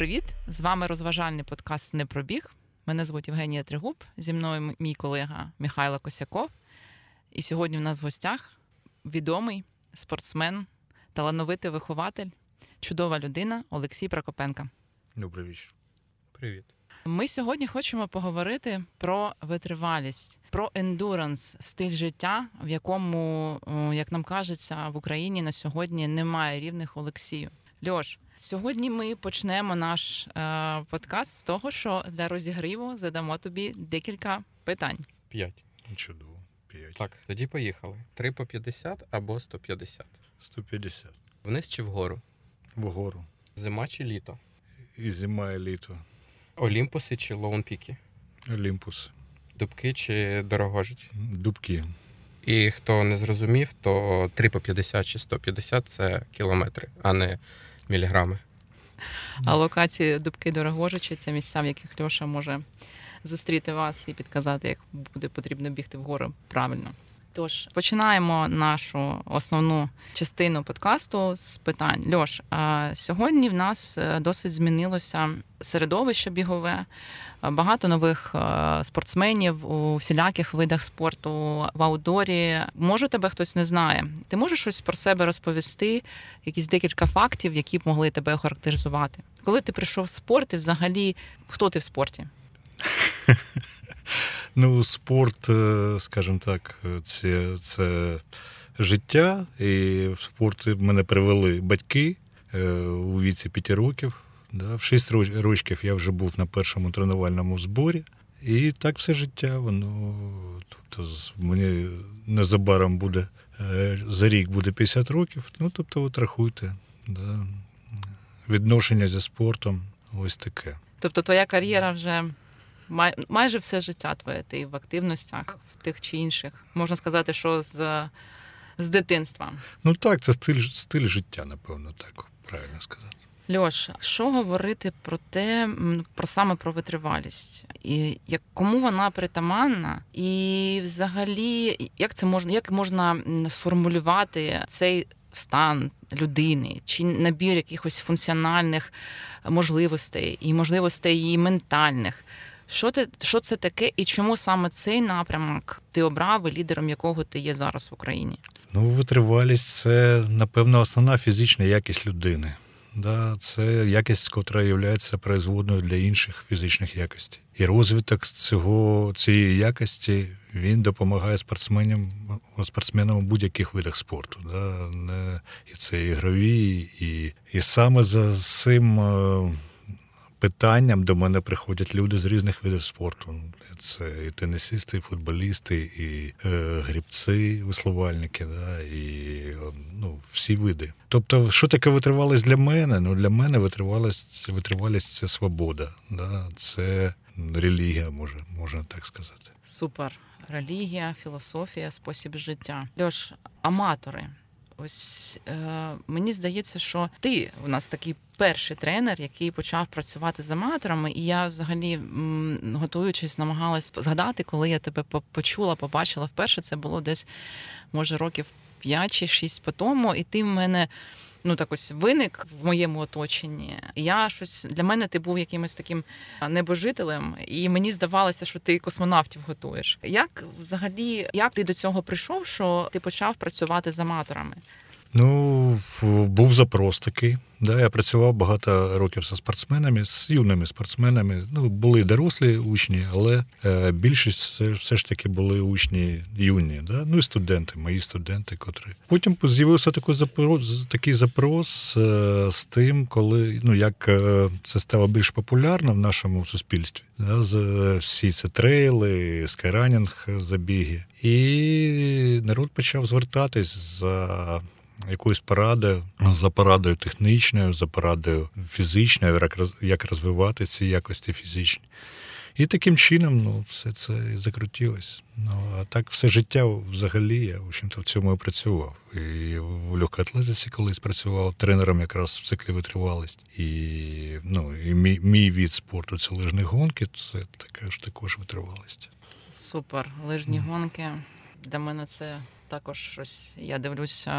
Привіт! З вами розважальний подкаст Не пробіг. Мене звуть Євгенія Тригуб. Зі мною мій колега Михайло Косяков. І сьогодні в нас в гостях відомий спортсмен, талановитий вихователь, чудова людина Олексій Прокопенка. Добрий вечір. Привіт. Ми сьогодні хочемо поговорити про витривалість, про ендуранс, стиль життя, в якому, як нам кажеться, в Україні на сьогодні немає рівних Олексію. Льош, сьогодні ми почнемо наш е, подкаст з того, що для розігріву задамо тобі декілька питань. П'ять. Чудово. П'ять. Так, тоді поїхали. Три по 50 або 150. 150. Вниз чи вгору? Вгору. Зима чи літо? І зима, і літо. Олімпуси чи лоунпіки? Олімпус. Дубки чи дорогожич? Дубки. І хто не зрозумів, то 3 по 50 чи 150 це кілометри, а не міліграми. А локації Дубки Дорогожичі це місця, в яких Льоша може зустріти вас і підказати, як буде потрібно бігти вгору правильно. Тож починаємо нашу основну частину подкасту з питань. Льош, сьогодні в нас е, досить змінилося середовище бігове. Багато нових е, спортсменів у всіляких видах спорту в аудорі. Може, тебе хтось не знає. Ти можеш щось про себе розповісти, якісь декілька фактів, які б могли тебе охарактеризувати. Коли ти прийшов в спорт, і взагалі хто ти в спорті? Ну, спорт, е, скажімо так, це це життя. І в спорт мене привели батьки е, у віці п'яти років. Да, В шість років я вже був на першому тренувальному зборі. І так все життя, воно тобто мені незабаром буде е, за рік буде 50 років. Ну, тобто, от рахуйте, да, відношення зі спортом ось таке. Тобто твоя кар'єра вже май, майже все життя твоє, ти в активностях, в тих чи інших. Можна сказати, що з з дитинства. Ну так, це стиль стиль життя, напевно, так правильно сказати. Льош, що говорити про те, про саме про витривалість, і як кому вона притаманна, і взагалі, як це можна, як можна сформулювати цей стан людини, чи набір якихось функціональних можливостей і можливостей її ментальних? Що ти що це таке, і чому саме цей напрямок ти обрав лідером якого ти є зараз в Україні? Ну, витривалість це напевно основна фізична якість людини. Да, Це якість, котра є производною для інших фізичних якостей. І розвиток цього цієї якості він допомагає спортсменам спортсменам у будь-яких видах спорту. Да? І це ігрові, і і саме за цим е, питанням до мене приходять люди з різних видів спорту. Це і тенісисти, і футболісти, і е, грібці, веслувальники, да, і ну, всі види. Тобто, що таке витривалість для мене? Ну, Для мене витривалість витривалість це свобода, да, це релігія, може, можна так сказати. Супер. Релігія, філософія, спосіб життя. Льош, аматори. Ось е, мені здається, що ти у нас такий перший тренер, який почав працювати з аматорами, і я взагалі м, готуючись, намагалась згадати, коли я тебе почула, побачила вперше. Це було десь може років 5 чи 6 по тому, і ти в мене ну так ось виник в моєму оточенні. Я щось для мене ти був якимось таким небожителем, і мені здавалося, що ти космонавтів готуєш. Як взагалі як ти до цього прийшов? Що ти почав працювати з аматорами? Ну, був запрос такий. Да, Я працював багато років зі спортсменами, з юними спортсменами. Ну, Були дорослі учні, але е, більшість все, все ж таки були учні юні. Да? Ну і студенти, мої студенти, котрі. Потім з'явився такий запрос, такий запрос е, з тим, коли ну, як е, це стало більш популярно в нашому суспільстві. Да? Всі це трейли, скайранінг забіги. І народ почав звертатись за якоюсь порадою, за порадою технічною, за порадою фізичною, як розвивати ці якості фізичні. І таким чином ну, все це і закрутилось. Ну, А так все життя взагалі я в общем-то, в цьому і працював. І в легкоатлетиці колись працював тренером якраз в циклі витривалість. І ну, і мій, мій від спорту це лижні гонки, це така ж також витривалість. Супер, лижні mm. гонки. Для мене це також щось. Я дивлюся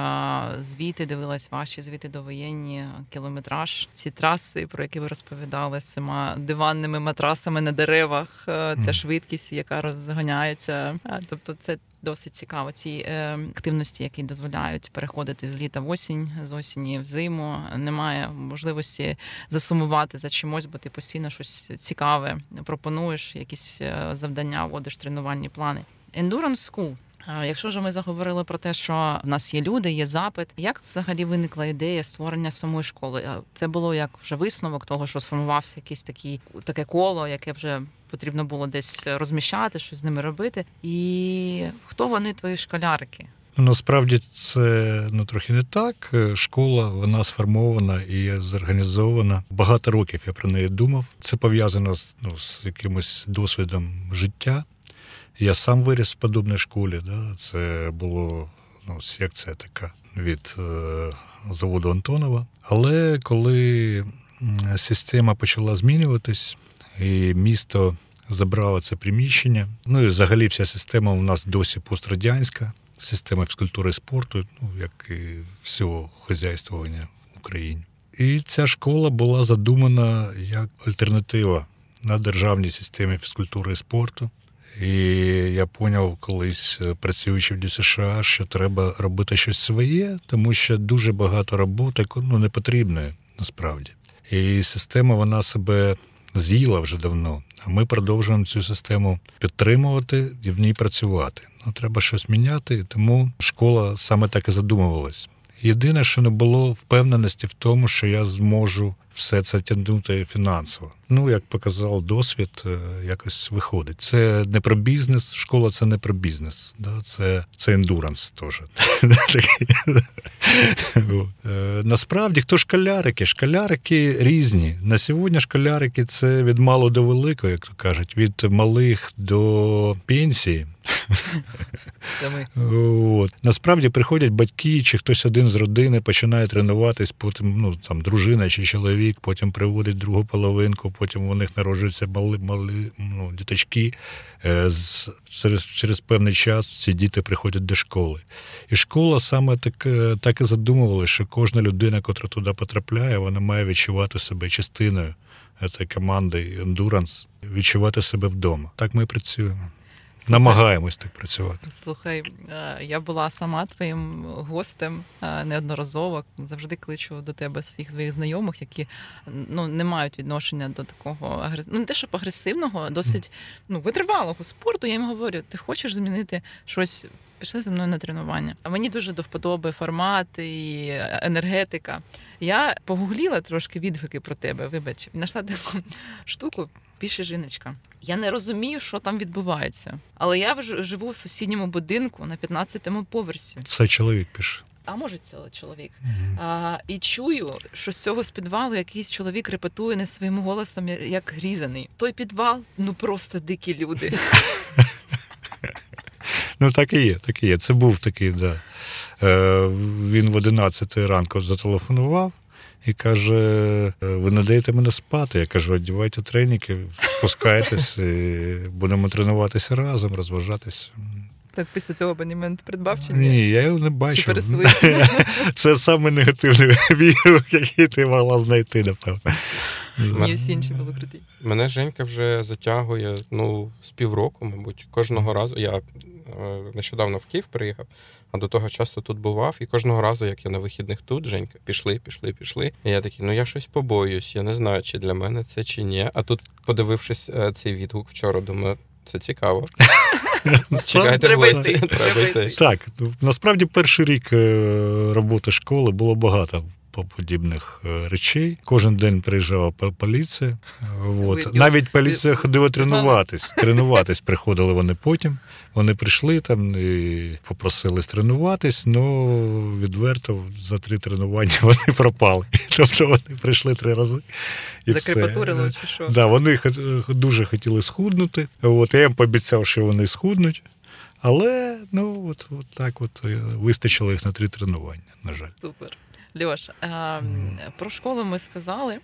звіти, дивилась ваші звіти довоєнні, кілометраж, ці траси, про які ви розповідали з цими диванними матрасами на деревах. е, Ця швидкість, яка розганяється. Тобто, це досить цікаво. Ці е, активності, які дозволяють переходити з літа в осінь, з осені в зиму. Немає можливості засумувати за чимось, бо ти постійно щось цікаве пропонуєш, якісь е, завдання, вводиш тренувальні плани. Endurance School. А Якщо ж ми заговорили про те, що в нас є люди, є запит, як взагалі виникла ідея створення самої школи? Це було як вже висновок того, що сформувався якийсь такий таке коло, яке вже потрібно було десь розміщати, щось з ними робити. І хто вони твої школярики? Насправді це ну трохи не так. Е, Школа вона сформована і зорганізована. Багато років я про неї думав. Це пов'язано з, ну, з якимось досвідом життя. Я сам виріс в подобній школі. Да? Це було ну, секція така від е, заводу Антонова. Але коли система почала змінюватись, і місто забрало це приміщення, ну і взагалі вся система у нас досі пострадянська система фізкультури і спорту, ну як і всього хазяйствування в Україні. І ця школа була задумана як альтернатива на державній системі фізкультури і спорту. І я поняв колись, е, працюючи в ДЮСШ, що треба робити щось своє, тому що дуже багато роботи ну, не потрібної насправді. І система вона себе з'їла вже давно. А ми продовжуємо цю систему підтримувати і в ній працювати. Ну, треба щось міняти, тому школа саме так і задумувалась. Єдине, що не було впевненості в тому, що я зможу все це тягнути фінансово. Ну, як показав досвід, е, якось виходить. Це не про бізнес, школа це не про бізнес. Да? Це, це ендуранс теж. Е, Насправді, хто школярики? Школярики різні. На сьогодні школярики це від мало до великого, як то кажуть, від малих до пенсії. От. Насправді приходять батьки чи хтось один з родини починає тренуватись, потім ну, там, дружина чи чоловік, потім приводить другу половинку, потім у них народжуються мали, мали ну, діточки. Е, з, через, через певний час ці діти приходять до школи. І школа саме так, е, так і задумувала, що кожна людина, котра туди потрапляє, вона має відчувати себе частиною цієї команди Endurance, відчувати себе вдома. Так ми працюємо. Намагаємось так працювати. Слухай, е, я була сама твоїм гостем е, неодноразово. Завжди кличу до тебе своїх своїх знайомих, які ну не мають відношення до такого ну, не те, щоб агресивного, досить ну витривалого спорту. Я їм говорю: ти хочеш змінити щось? Пішли зі мною на тренування. А мені дуже до вподоби формат і енергетика. Я погугліла трошки відгуки про тебе. Вибач, і знайшла таку штуку. Пише жіночка. Я не розумію, що там відбувається. Але я живу в сусідньому будинку на 15-му поверсі. Це чоловік пише. А може, це чоловік. А, і чую, що з цього з підвалу якийсь чоловік репетує не своїм голосом, як грізаний. Той підвал, ну просто дикі люди. Ну, так і є, так і є. Це був такий, да. Е, він в 11 ранку зателефонував і каже: «Е, ви не даєте мене спати. Я кажу, одівайте треніки, спускайтесь, і будемо тренуватися разом, розважатися. Так після цього абонемент придбав чи ні? Ні, я його не бачив. Це саме негативний відгук, який ти могла знайти, напевно. Ні, всі інші були круті. Мене Женька вже затягує ну, з півроку, мабуть. Кожного разу я е, нещодавно в Київ приїхав, а до того часто тут бував. І кожного разу, як я на вихідних тут, Женька, пішли, пішли, пішли. І я такий, ну я щось побоююсь, я не знаю, чи для мене це чи ні. А тут, подивившись е, цей відгук вчора, думаю, це цікаво. Чекайте, Треба йти. Так, насправді перший рік е, роботи школи було багато подібних е, речей. Кожен день приїжджала поліція. Е, От. Навіть поліція ходила тренуватись. Тренуватись приходили вони потім. Вони прийшли там і попросили тренуватись, але відверто за три тренування вони пропали. Тобто вони прийшли три рази. І все. Чи що? Да, вони дуже хотіли схуднути. От, я їм пообіцяв, що вони схуднуть. Але ну от, от так от е, вистачило їх на три тренування, на жаль. Супер. Льош, е, про школу ми сказали. Е,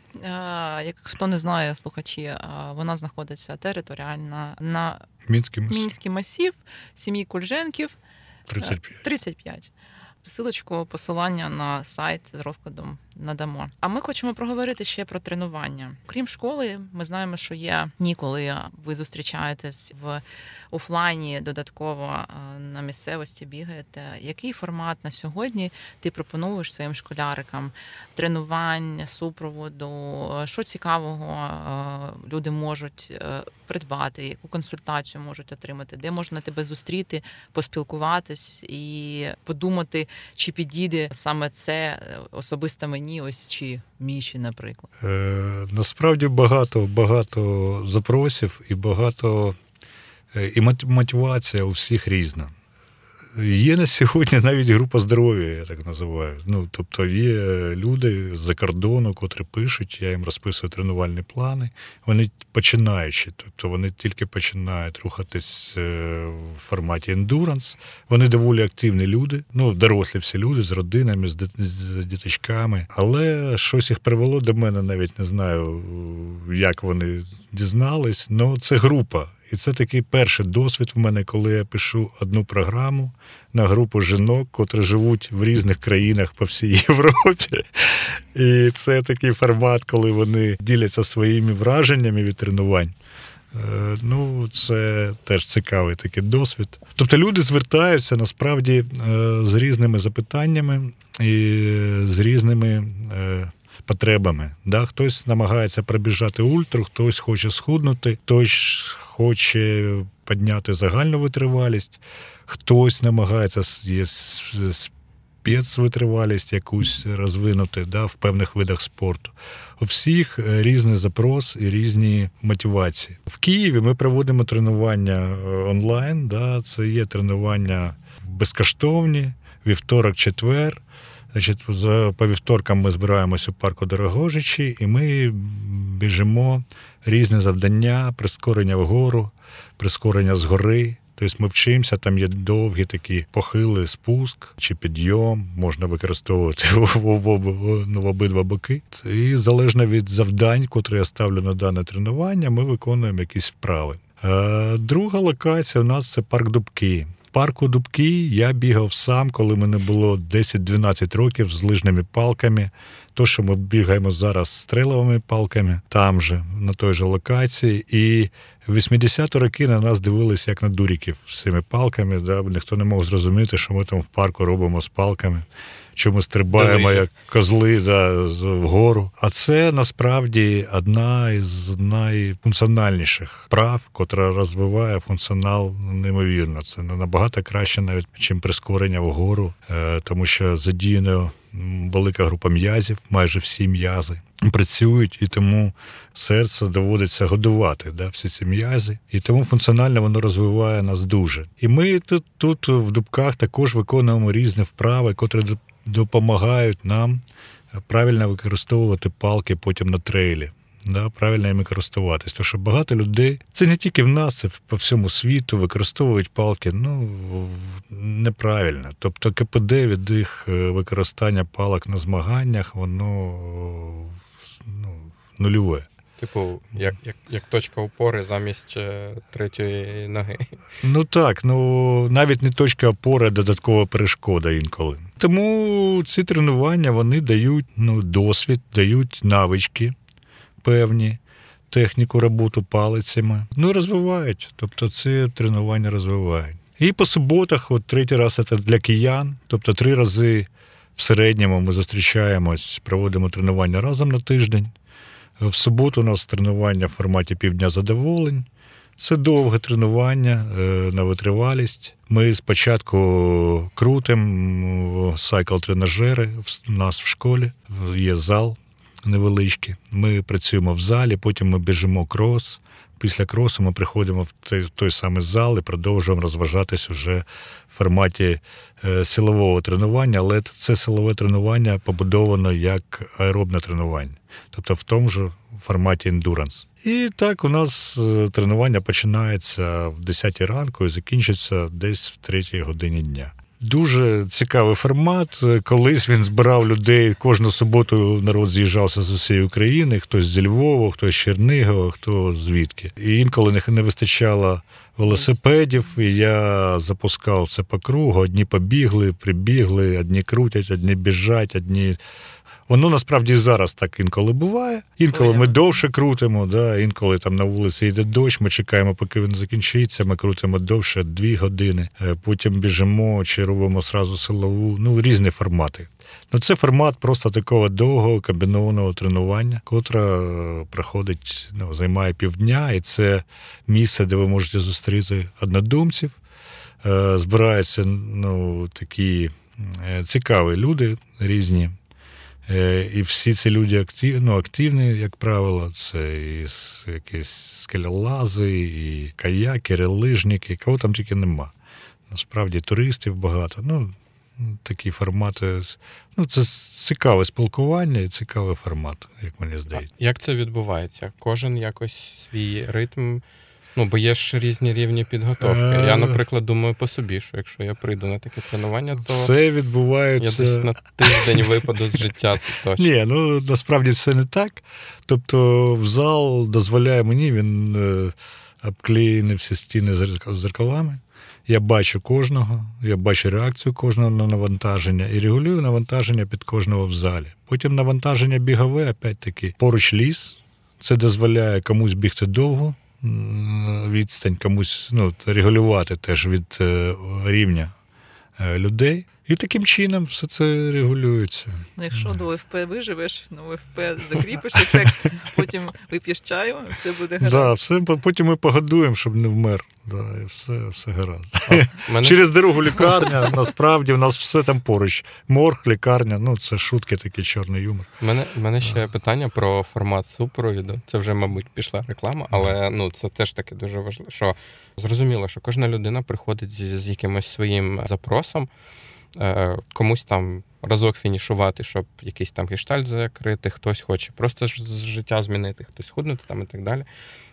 як хто не знає, слухачі, е, вона знаходиться територіально на Мінський мус. Мінський масів, сім'ї Кульженків. 35. 35. Силочку, посилання на сайт з розкладом надамо. А ми хочемо проговорити ще про тренування. Крім школи, ми знаємо, що є дні, коли ви зустрічаєтесь в офлайні додатково е, на місцевості бігаєте. Який формат на сьогодні ти пропонуєш своїм школярикам тренувань, супроводу? Що цікавого е, люди можуть е, придбати, яку консультацію можуть отримати, де можна тебе зустріти, поспілкуватись і подумати, чи підійде саме це особисто мені, ось чи Міші, наприклад. Е, насправді багато, багато запросів і багато е, і мот- мотивація у всіх різна. Є на сьогодні навіть група здоров'я, я так називаю. Ну, тобто є люди з-за кордону, котрі пишуть, я їм розписую тренувальні плани. Вони починаючи, тобто вони тільки починають рухатись е, в форматі ендуранс. Вони доволі активні люди, ну, дорослі всі люди з родинами, з, діточками. Але щось їх привело до мене, навіть не знаю, як вони дізнались. Ну, це група. І це такий перший досвід в мене, коли я пишу одну програму на групу жінок, котрі живуть в різних країнах по всій Європі. І це такий формат, коли вони діляться своїми враженнями від тренувань. Е, Ну, це теж цікавий такий досвід. Тобто люди звертаються насправді е, з різними запитаннями і з різними е, потребами. Да? Хтось намагається пробіжати ультру, хтось хоче схуднути, хтось хоче підняти загальну витривалість, хтось намагається спецвитривалість якусь розвинути да, в певних видах спорту. У всіх е, різний запрос і різні мотивації. В Києві ми проводимо тренування е, онлайн. Да, це є тренування безкоштовні, вівторок-четвер. Значить, по вівторкам ми збираємося у парку Дорогожичі, і ми біжимо різні завдання, прискорення вгору, прискорення згори. Тобто ми вчимося, там є довгі такі похили, спуск чи підйом, можна використовувати ну, в обидва боки. І залежно від завдань, котрі я ставлю на дане тренування, ми виконуємо якісь вправи. Е, друга локація у нас це парк Дубки. В парку Дубки я бігав сам, коли мені було 10-12 років з лижними палками. То, що ми бігаємо зараз стреловими палками, там же, на той же локації. І в 80-ті роки на нас дивилися як на дуріків з цими палками. Да? Ніхто не мог зрозуміти, що ми там в парку робимо з палками. Що ми стрибаємо як козли да, вгору. А це насправді одна із найфункціональніших прав, котра розвиває функціонал неймовірно. Це набагато краще, навіть чим прискорення вгору, е, тому що задіяно велика група м'язів, майже всі м'язи. Працюють, і тому серце доводиться годувати да, всі ці м'язи, і тому функціонально воно розвиває нас дуже. І ми тут, тут в дубках також виконуємо різні вправи, котрі допомагають нам правильно використовувати палки потім на трейлі. Да, правильно їми користуватись. Тому що багато людей, це не тільки в нас, це по всьому світу використовують палки ну, неправильно. Тобто КПД від їх е, використання палок на змаганнях, воно ну, нульове. Типу, як, як, як точка опори замість е, третьої ноги. Ну так, ну навіть не точка опори, а додаткова перешкода інколи. Тому ці тренування вони дають ну, досвід, дають навички певні, техніку роботу палицями. Ну, розвивають. Тобто це тренування розвивають. І по суботах, от третій раз це для киян, тобто три рази в середньому ми зустрічаємось, проводимо тренування разом на тиждень. В суботу у нас тренування в форматі півдня задоволень. Це довге тренування е, на витривалість. Ми спочатку крутимо сайкл-тренажери у нас в школі. Є зал невеличкий. Ми працюємо в залі, потім ми біжимо крос. Після кросу ми приходимо в той, самий зал і продовжуємо розважатись уже в форматі е, силового тренування, але це силове тренування побудовано як аеробне тренування, тобто в тому ж форматі ендуранс. І так у нас е, тренування починається в 10 ранку і закінчиться десь в 3 годині дня. Дуже цікавий формат. Колись він збирав людей кожну суботу. Народ з'їжджався з усієї України. Хтось зі Львова, хтось з Чернігова, хто звідки. І інколи не вистачало велосипедів. І я запускав це по кругу. Одні побігли, прибігли, одні крутять, одні біжать, одні Воно насправді зараз так інколи буває. Інколи ми довше крутимо, да, інколи там на вулиці йде дощ, ми чекаємо, поки він закінчиться. Ми крутимо довше дві години, е, потім біжимо чи робимо сразу силову. Ну, різні формати. Ну, Це формат просто такого довгого комбінованого тренування, котре е, проходить, ну, займає півдня, і це місце, де ви можете зустріти однодумців. Е, збираються ну, такі цікаві люди різні. Е, і всі ці люди актив, ну, активні, як правило, це і якісь скелелази, і каякери, лижники, кого там тільки нема. Насправді туристів багато. Ну, Такі формати. Ну, Це цікаве спілкування і цікавий формат, як мені здається. Як це відбувається? Кожен якось свій ритм Ну, бо є ж різні рівні підготовки. Я, е. наприклад, думаю по собі, що якщо я прийду на таке тренування, то все відбувається я десь на тиждень випаду з життя. Це точно. Ні, ну насправді це не так. Тобто, в зал дозволяє мені, він е, обклеєний всі стіни зеркалами. Я бачу кожного, я бачу реакцію кожного на навантаження і регулюю навантаження під кожного в залі. Потім навантаження бігове, опять-таки, поруч ліс. Це дозволяє комусь бігти довго відстань комусь ну, регулювати теж від е, рівня е, людей. І таким чином все це регулюється. Ну, Якщо до ОФП виживеш, ну ОФП закріпиш ефект, потім вип'єш чаю, все буде гаразд. Да, все, Потім ми погодуємо, щоб не вмер. Да, і все все гаразд. Мене... Через дорогу лікарня, насправді в нас все там поруч. Морг, лікарня, ну це шутки, такий чорний юмор. У мене мене ще да. питання про формат супровіду. Це вже, мабуть, пішла реклама, але ну це теж таке дуже важливо. Що зрозуміло, що кожна людина приходить з, з якимось своїм запросом. Е, комусь там разок фінішувати, щоб якийсь там гештальт закрити, хтось хоче просто життя змінити, хтось худнути там і так далі.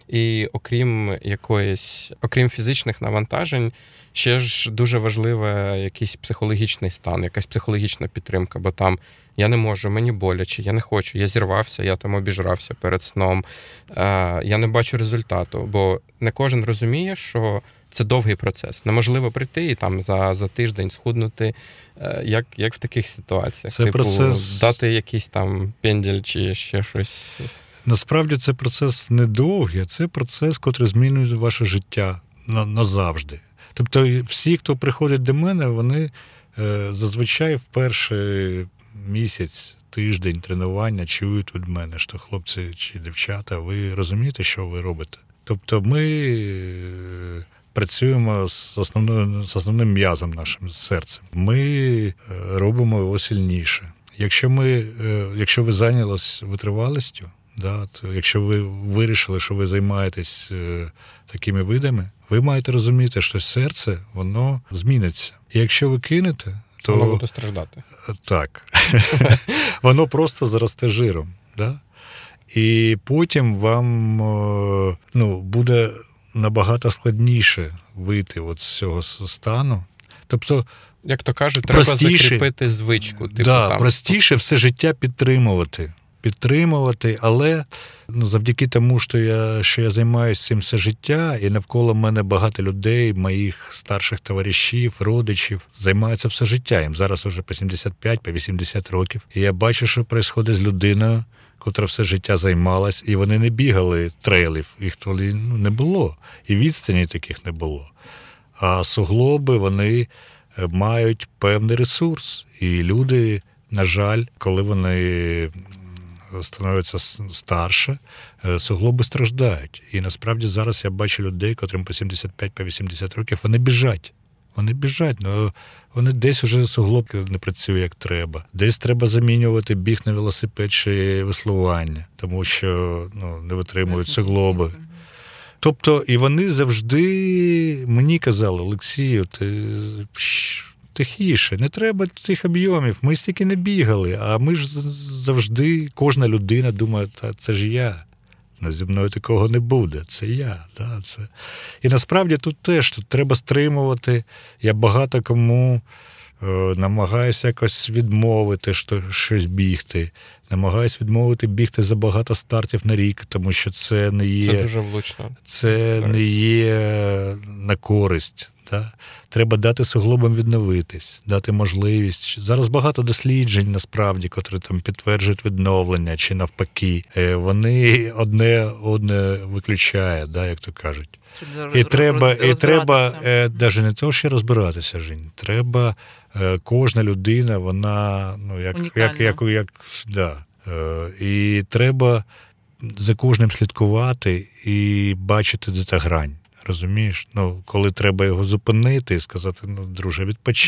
І окрім якоїсь, окрім фізичних навантажень, ще ж дуже важливий якийсь психологічний стан, якась психологічна підтримка, бо там я не можу, мені боляче, я не хочу, я зірвався, я там обіжрався перед сном, е, я не бачу результату, бо не кожен розуміє, що це довгий процес. Неможливо прийти і там за за тиждень схуднути. Е, як як в таких ситуаціях? Це типу, процес... дати якийсь там пенділь чи ще щось. Насправді це процес не довгий, це процес, який змінює ваше життя назавжди. Тобто, всі, хто приходить до мене, вони е, зазвичай в перший місяць. Тиждень тренування чують від мене, що хлопці чи дівчата, ви розумієте, що ви робите? Тобто ми працюємо з основною з основним м'язом нашим серцем. Ми е, робимо його сильніше. Якщо ми, е, якщо ви зайнялись витривалістю, да, то якщо ви вирішили, що ви займаєтесь е, такими видами, ви маєте розуміти, що серце воно зміниться. І якщо ви кинете, то воно буде страждати. Так. Воно просто заросте жиром. Да? І потім вам ну, буде набагато складніше вийти от з цього стану. Тобто, як то кажуть, треба закріпити звичку. Типу, да, там. Простіше все життя підтримувати. Підтримувати, але ну, завдяки тому, що я що я займаюся цим все життя, і навколо мене багато людей, моїх старших товаришів, родичів, займаються все життя. Їм зараз уже по 75, по 80 років. І я бачу, що відбувається з людиною, котра все життя займалась, і вони не бігали трейлів, їх тоді ну, не було, і відстані таких не було. А суглоби вони е, мають певний ресурс. І люди, на жаль, коли вони становляться старше, е, суглоби страждають. І насправді зараз я бачу людей, котрим по 75-80 років вони біжать. Вони біжать, ну вони десь уже суглобки не працює як треба. Десь треба замінювати біг на велосипед чи веслування, тому що ну, не витримують суглоби. Тобто, і вони завжди мені казали, Олексію, ти тихіше, не треба цих об'ємів. Ми стільки не бігали, а ми ж завжди, кожна людина думає, та це ж я. Зі мною такого не буде. Це я. Да, це. І насправді тут теж тут треба стримувати. Я багато кому е, намагаюся якось відмовити що, щось бігти, намагаюся відмовити бігти за багато стартів на рік, тому що це не є, Це дуже влучно. це Так. не є на користь. Да? Треба дати суглобам відновитись, дати можливість. Зараз багато досліджень, насправді, котрі там підтверджують відновлення чи навпаки. Е, Вони одне одне виключають, да, як то кажуть. І треба, і треба е, навіть не то, що розбиратися, Жень. Треба е, кожна людина, вона ну як, як, як, як, да. Е, і треба за кожним слідкувати і бачити, де та грань. Розумієш? Ну, коли треба його зупинити і сказати, ну, друже,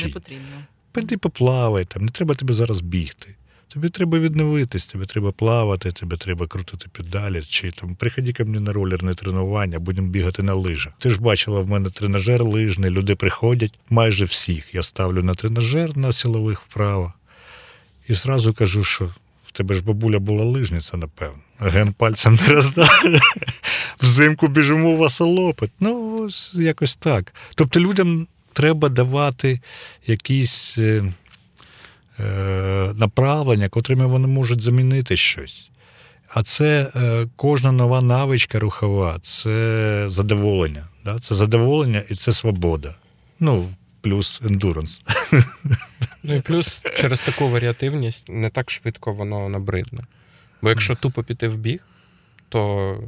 не потрібно. Піди поплавай, там, не треба тобі зараз бігти. Тобі треба відновитись, тобі треба плавати, тобі треба крутити педалі, чи там приходи ко мені на ролерне тренування, будемо бігати на лижах. Ти ж бачила, в мене тренажер лижний, люди приходять, майже всіх. Я ставлю на тренажер на силових вправо. І зразу кажу, що в тебе ж бабуля була лижниця, напевно. Ген пальцем не роздає. Взимку біжимо в асалопит. Ну, ось якось так. Тобто людям треба давати якісь е, направлення, котрими вони можуть замінити щось. А це е, кожна нова навичка рухова це задоволення. Да? Це задоволення і це свобода. Ну, плюс ендуранс. Ну і плюс через таку варіативність не так швидко воно набридне. Бо якщо тупо піти в біг, то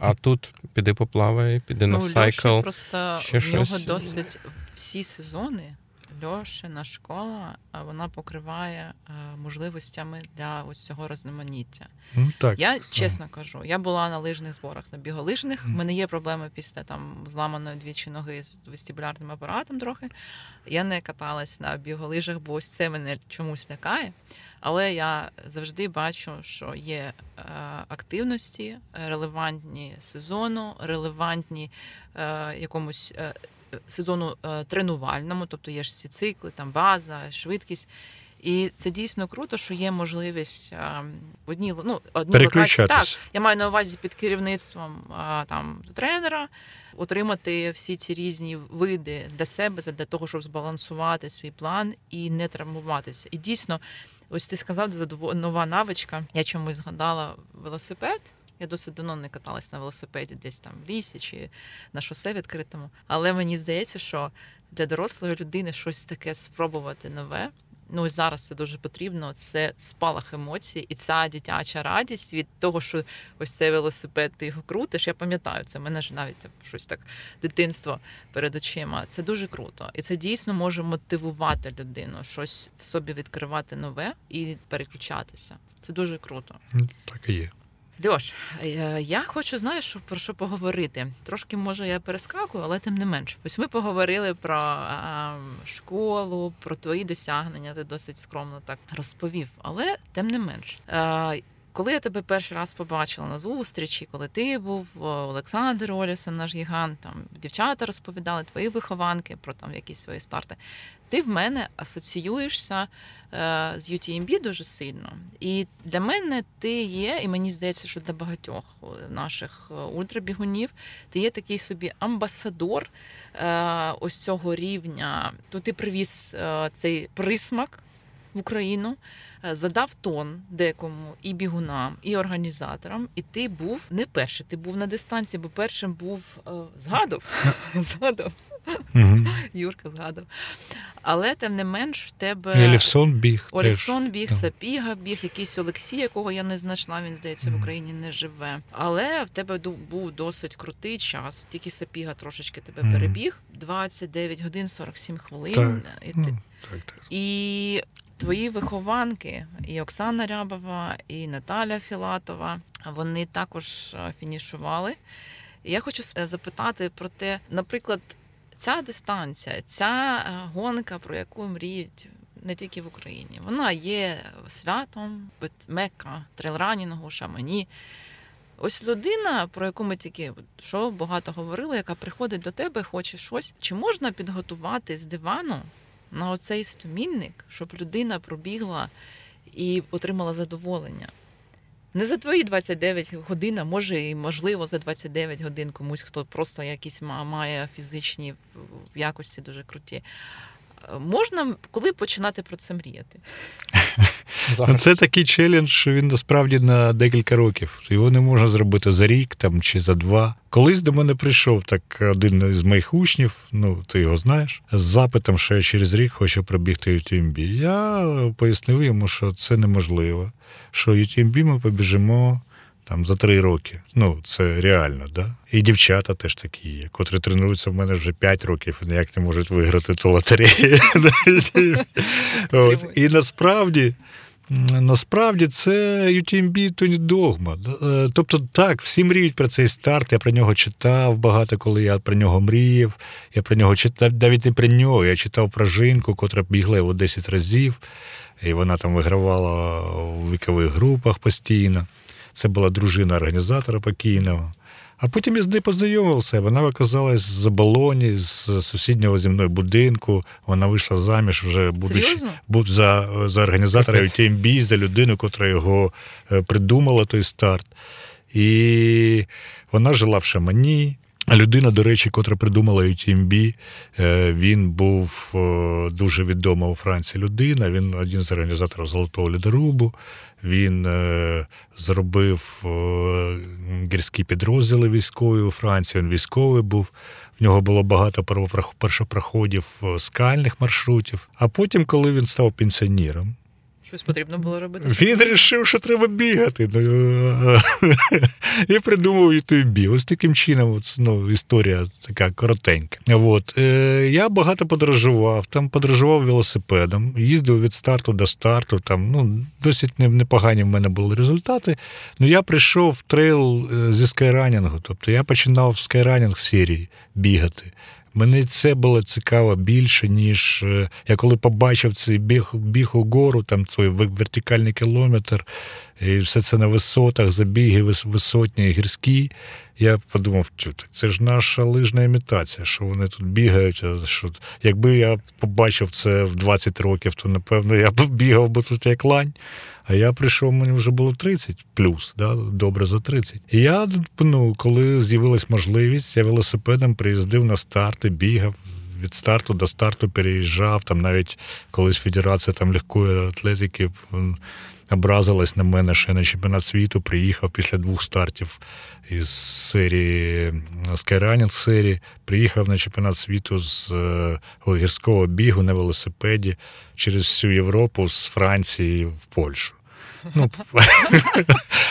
а тут піди поплавай, піди на Ну, сайкл. Льоша просто ще в нього щось. досить всі сезони. Льошина школа вона покриває е, можливостями для ось цього різноманіття. Ну, так. Я чесно кажу, я була на лижних зборах на біголижних. У мене є проблеми після там зламаної двічі ноги з вестибулярним апаратом трохи. Я не каталась на біголижах, бо ось це мене чомусь лякає. Але я завжди бачу, що є е, активності, релевантні сезону, релевантні е, якомусь е, сезону е, тренувальному, тобто є ж всі цикли, там база, швидкість. І це дійсно круто, що є можливість а, в одній ну, одній локації. Так, я маю на увазі під керівництвом а, там тренера отримати всі ці різні види для себе, для того, щоб збалансувати свій план і не травмуватися. І дійсно, ось ти сказав, нова навичка. Я чомусь згадала велосипед. Я досить давно не каталась на велосипеді, десь там в лісі чи на шосе відкритому. Але мені здається, що для дорослої людини щось таке спробувати нове. Ну зараз це дуже потрібно. Це спалах емоцій, і ця дитяча радість від того, що ось цей велосипед ти його крутиш. Я пам'ятаю це. в Мене ж навіть щось так дитинство перед очима. Це дуже круто, і це дійсно може мотивувати людину, щось в собі відкривати нове і переключатися. Це дуже круто. Ну, Так і є. Льош, е, я хочу, знаєш, про що поговорити. Трошки, може, я перескакую, але тим не менш. Ось ми поговорили про е, школу, про твої досягнення. Ти досить скромно так розповів. Але тим не менш. Е, коли я тебе перший раз побачила на зустрічі, коли ти був Олександр Олісон, наш гігант, там дівчата розповідали твої вихованки про там якісь свої старти. Ти в мене асоціюєшся е, з UTMB дуже сильно. І для мене ти є, і мені здається, що для багатьох наших е, ультрабігунів ти є такий собі амбасадор е, ось цього рівня. То ти привіз цей присмак в Україну. Задав тон декому і бігунам, і організаторам, і ти був не перший, ти був на дистанції, бо першим був згадав. згадав. Угу. Юрка згадав. Але тим не менш в тебе Еліфсон біг. Оліксон біг, так. Сапіга біг, якийсь Олексій, якого я не знайшла, він здається в Україні не живе. Але в тебе був досить крутий час. Тільки Сапіга трошечки тебе перебіг. 29 годин 47 хвилин. Так, І, ти- Ну, так, так. і твої вихованки, і Оксана Рябова, і Наталя Філатова, вони також е, фінішували. Я хочу запитати про те, наприклад, ця дистанція, ця е, гонка, про яку мріють не тільки в Україні, вона є святом, мекка, трейлранінгу, шамані. Ось людина, про яку ми тільки що багато говорили, яка приходить до тебе, хоче щось. Чи можна підготувати з дивану на оцей стомільник, щоб людина пробігла і отримала задоволення? Не за твої 29 годин, а може і можливо за 29 годин комусь, хто просто якісь ма- має фізичні якості дуже круті. можна коли починати про це мріяти? Ну, Це такий челендж, він насправді на декілька років. Його не можна зробити за рік там, чи за два. Колись до мене прийшов так один із моїх учнів, ну ти його знаєш, з запитом, що я через рік хочу пробігти UTMB. Я пояснив йому, що це неможливо. Що UTMB ми побіжимо там за три роки. Ну, це реально, да? І дівчата теж такі є, котрі тренуються в мене вже 5 років і ніяк не можуть виграти ту лотерею. І насправді. Насправді це UTMB то не догма. Е, тобто, так, всі мріють про цей старт. Я про нього читав багато, коли я про нього мріяв. Я про нього читав навіть не про нього. Я читав про жінку, котра бігла його 10 разів, і вона там вигравала у вікових групах постійно. Це була дружина організатора покійного. А потім я з нею познайомився. Вона виказалась з Болоні, з сусіднього зі мною будинку. Вона вийшла заміж, вже будучи за за організатора UTMB, за людину, котра його е, придумала той старт. І вона жила в Шамані. Людина, до речі, котра придумала UTMB, е, він був е, дуже відома у Франції людина. Він один з організаторів Золотого лідорубу. Він е, зробив гірські підрозділи військові у Франції. Він військовий був. В нього було багато першопроходів скальних маршрутів. А потім, коли він став пенсіонером, Щось потрібно було робити. Він вирішив, що треба бігати. Ну, і придумав UTMB. Ось таким чином ну, історія така коротенька. От. Е, Я багато подорожував, там подорожував велосипедом, їздив від старту до старту. Там, ну, Досить непогані в мене були результати. Ну, Я прийшов в трейл е, зі скайранінгу. Тобто я починав скайранінг серії бігати. Мені це було цікаво більше, ніж е, я коли побачив цей біг біг угору, там цей вертикальний кілометр, і все це на висотах, забіги висотні, гірські. Я подумав, це ж наша лижна імітація, що вони тут бігають. Що... Якби я побачив це в 20 років, то напевно я б бігав би тут як лань. А я прийшов, мені вже було 30 плюс, да, добре за 30. І я, ну, коли з'явилась можливість, я велосипедом приїздив на старти, бігав. Від старту до старту переїжджав. Там навіть колись Федерація там легкої атлетики образилась на мене, ще на чемпіонат світу приїхав після двох стартів із серії Skyrunning серії. Приїхав на чемпіонат світу з е, гірського бігу на велосипеді через всю Європу з Франції в Польщу. Ну,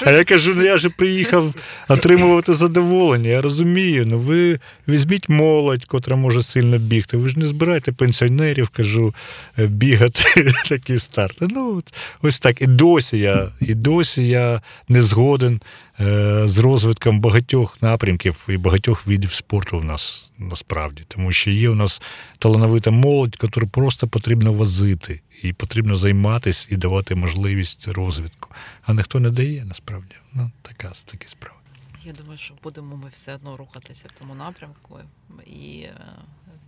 А я кажу, ну я ж приїхав отримувати задоволення. Я розумію, ну ви візьміть молодь, котра може сильно бігти. Ви ж не збирайте пенсіонерів, кажу, е, бігати такі старти. Ну, ось так. І досі я, і досі я не згоден е, з розвитком багатьох напрямків і багатьох видів спорту в нас насправді. Тому що є у нас талановита молодь, яку просто потрібно возити і потрібно займатися і давати можливість розвитку. А ніхто не дає насправді. Ну, така такі справи. Я думаю, що будемо ми все одно рухатися в тому напрямку, і е,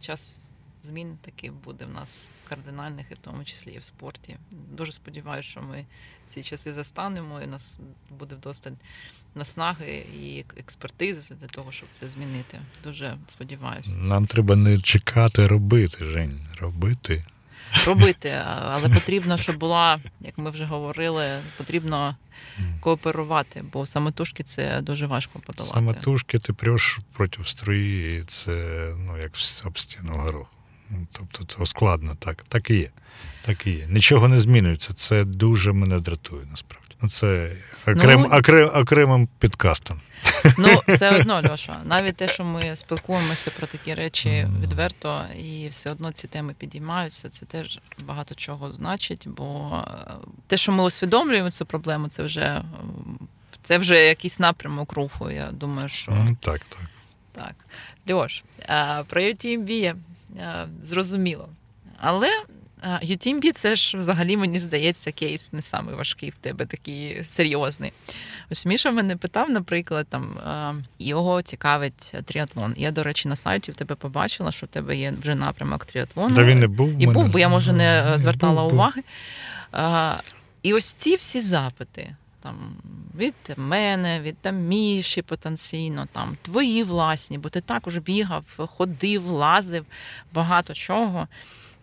час змін таки буде в нас кардинальних, і в тому числі і в спорті. Дуже сподіваюся, що ми ці часи застанемо, і нас буде вдосталь наснаги і експертизи для того, щоб це змінити. Дуже сподіваюся. Нам треба не чекати, робити, Жень, робити робити, але потрібно, щоб була, як ми вже говорили, потрібно кооперувати, бо самотужки це дуже важко подолати. Самотужки ти преш проти строї, і це ну, як об стіну горох. Ну, тобто це складно, так. Так і є. Так і є. Нічого не змінюється. Це дуже мене дратує насправді. Ну, це окрем, ну, окрем, окремим підкастом. Ну, все одно, Льоша, навіть те, що ми спілкуємося про такі речі відверто, і все одно ці теми підіймаються, це теж багато чого значить, бо е, те, що ми усвідомлюємо цю проблему, це вже це вже якийсь напрямок руху. Я думаю, що ну, так, так. Так. Льош, про UTMB е, зрозуміло. Але UTMB це ж взагалі, мені здається, кейс не самий важкий в тебе, такий серйозний. Ось Міша мене питав, наприклад, там його цікавить тріатлон. Я, до речі, на сайті в тебе побачила, що в тебе є вже напрямок тріатлону. Да він не був. І був, бо я, може, не звертала був, уваги. І ось ці всі запити. Там від мене, від там Міші потенційно, там твої власні, бо ти також бігав, ходив, лазив, багато чого.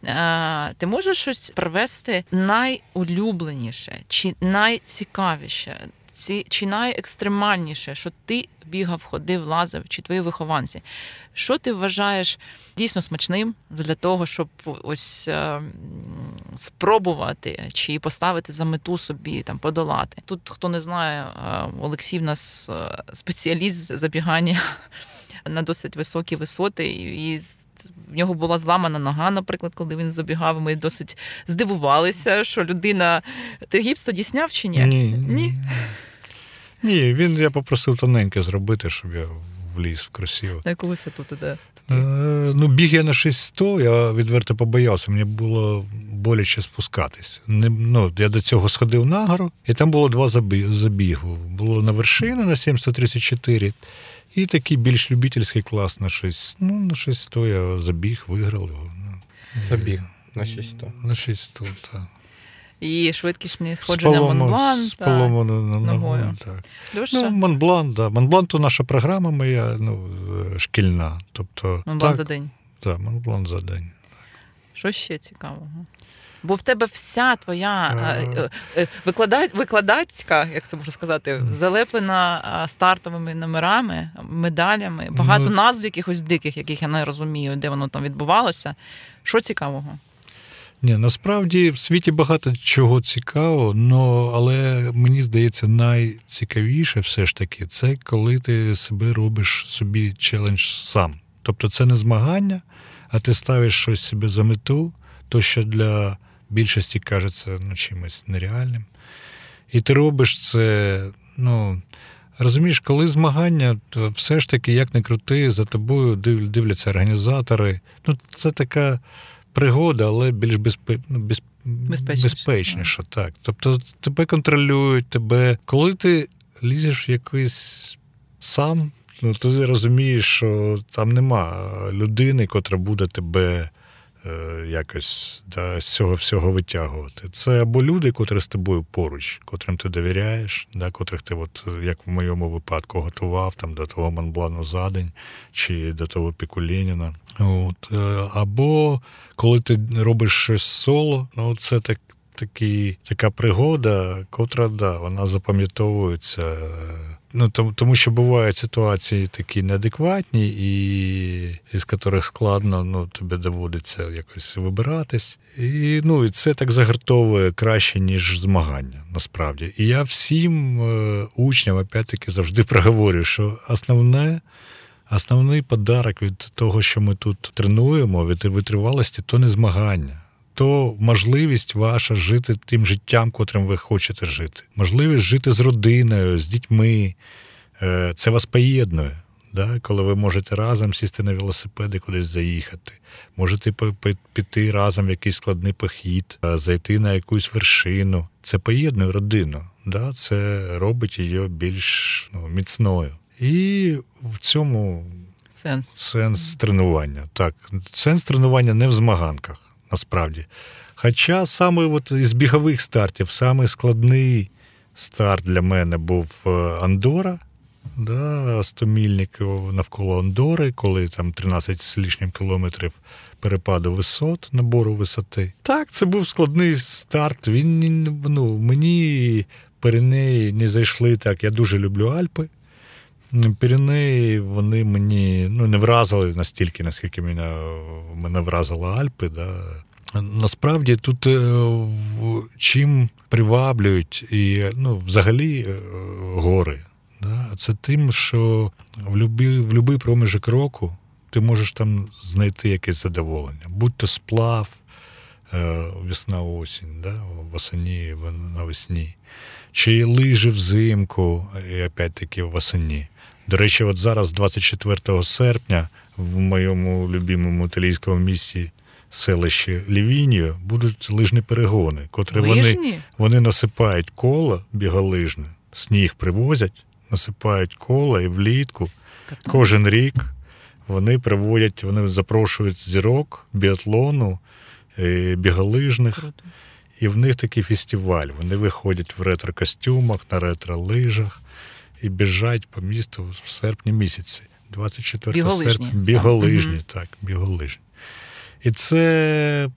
Е, Ти можеш щось привести найулюбленіше чи найцікавіше, ці- чи найекстремальніше, що ти бігав, ходив, лазив, чи твої вихованці? Що ти вважаєш дійсно смачним для того, щоб ось е, спробувати чи поставити за мету собі там подолати? Тут хто не знає, е, Олексій в нас е, спеціаліст з забігання на досить високі висоти, і, в нього була зламана нога, наприклад, коли він забігав. Ми досить здивувалися, що людина. Ти гіпс тоді сняв чи ні? Ні. Ні? Ні, він я попросив тоненьке зробити, щоб я вліз в красиво. На яку висоту туди? Е, ну, біг я на 600, я відверто побоявся, мені було боляче спускатись. Не, ну, я до цього сходив на гору, і там було два забі- забігу. Було на вершину на 734 і такий більш любительський клас на 6. Ну, на 600 я забіг, виграв його. Ну, Забіг на 600. на 600, так. І швидкісне сходження Монблан. з поломаною ногою. Так. Ну, Монблан, да. Монблан то наша програма моя, ну, е, шкільна. Тобто, Монблан так, за день. Так, Монблан за день. Що ще цікавого? Бо в тебе вся твоя Е. е, е, виклада... викладацька, як це можу сказати, залеплена стартовими номерами, медалями, багато Ну, назв якихось диких, яких я не розумію, де воно там відбувалося. Що цікавого? Ні, насправді в світі багато чого цікавого, но, але мені здається, найцікавіше все ж таки це коли ти себе робиш собі челендж сам. Тобто це не змагання, а ти ставиш щось собі за мету, то що для більшості кажеться ну, чимось нереальним. І ти робиш це, ну. Розумієш, коли змагання, то все ж таки, як не крути, за тобою дивляться організатори. Ну, це така пригода, але більш безпе... ну, без... Безпечніше, безпечніша. Так. Тобто тебе контролюють, тебе. Коли ти лізеш в якийсь сам, ну ти розумієш, що там нема людини, котра буде тебе якось да, з цього всього витягувати. Це або люди, котрі з тобою поруч, котрим ти довіряєш, да, котрих ти, от, як в моєму випадку, готував там, до того Монблану за день чи до того Пікулініна. От, е, або коли ти робиш щось соло, ну це так. Такі, така пригода, котра да, вона запам'ятовується. Ну, тому, що бувають ситуації такі неадекватні, і із яких складно ну, тобі доводиться якось вибиратись. І, ну, і це так загартовує краще, ніж змагання, насправді. І я всім е, учням, опять-таки, завжди проговорю, що основне. Основний подарок від того, що ми тут тренуємо, від витривалості, то не змагання, то можливість ваша жити тим життям, котрим ви хочете жити. Можливість жити з родиною, з дітьми. Е, Це вас поєднує. Да? Коли ви можете разом сісти на велосипеди, кудись заїхати, можете піти разом в якийсь складний похід, е, зайти на якусь вершину. Це поєднує родину. Да? Це робить її більш ну, міцною. І в цьому Сенс. сенс тренування. Так, сенс тренування не в змаганках, насправді. Хоча саме от із бігових стартів, самий складний старт для мене був е, Андора. Да, 100 мільників навколо Андори, коли там 13 з лишнім кілометрів перепаду висот, набору висоти. Так, це був складний старт. Він ну, мені Пиренеї не зайшли так. Я дуже люблю Альпи. Піренеї, вони мені ну, не вразили настільки, наскільки мене, мене вразили Альпи. Да. Насправді тут е, чим приваблюють і ну, взагалі е, гори. Да, це тим, що в будь-який в любий проміжок року ти можеш там знайти якесь задоволення, будь то сплав, е, весна осінь, да, восені в- навесні, чи лижі взимку, і опять-таки восені. До речі, от зараз, 24 серпня, в моєму любимому італійському місті селищі Лівіньо будуть лижні перегони, котрі вони, Лижні? вони насипають коло біголижне, сніг привозять, насипають коло і влітку кожен рік вони приводять, вони запрошують зірок біатлону, е, біголижних. Круто. І в них такий фестиваль. Вони виходять в ретро-костюмах, на ретро-лижах і біжать по місту в серпні місяці. 24 Біголижні серпня. Біголижні, Мгм. так, біголижні. І це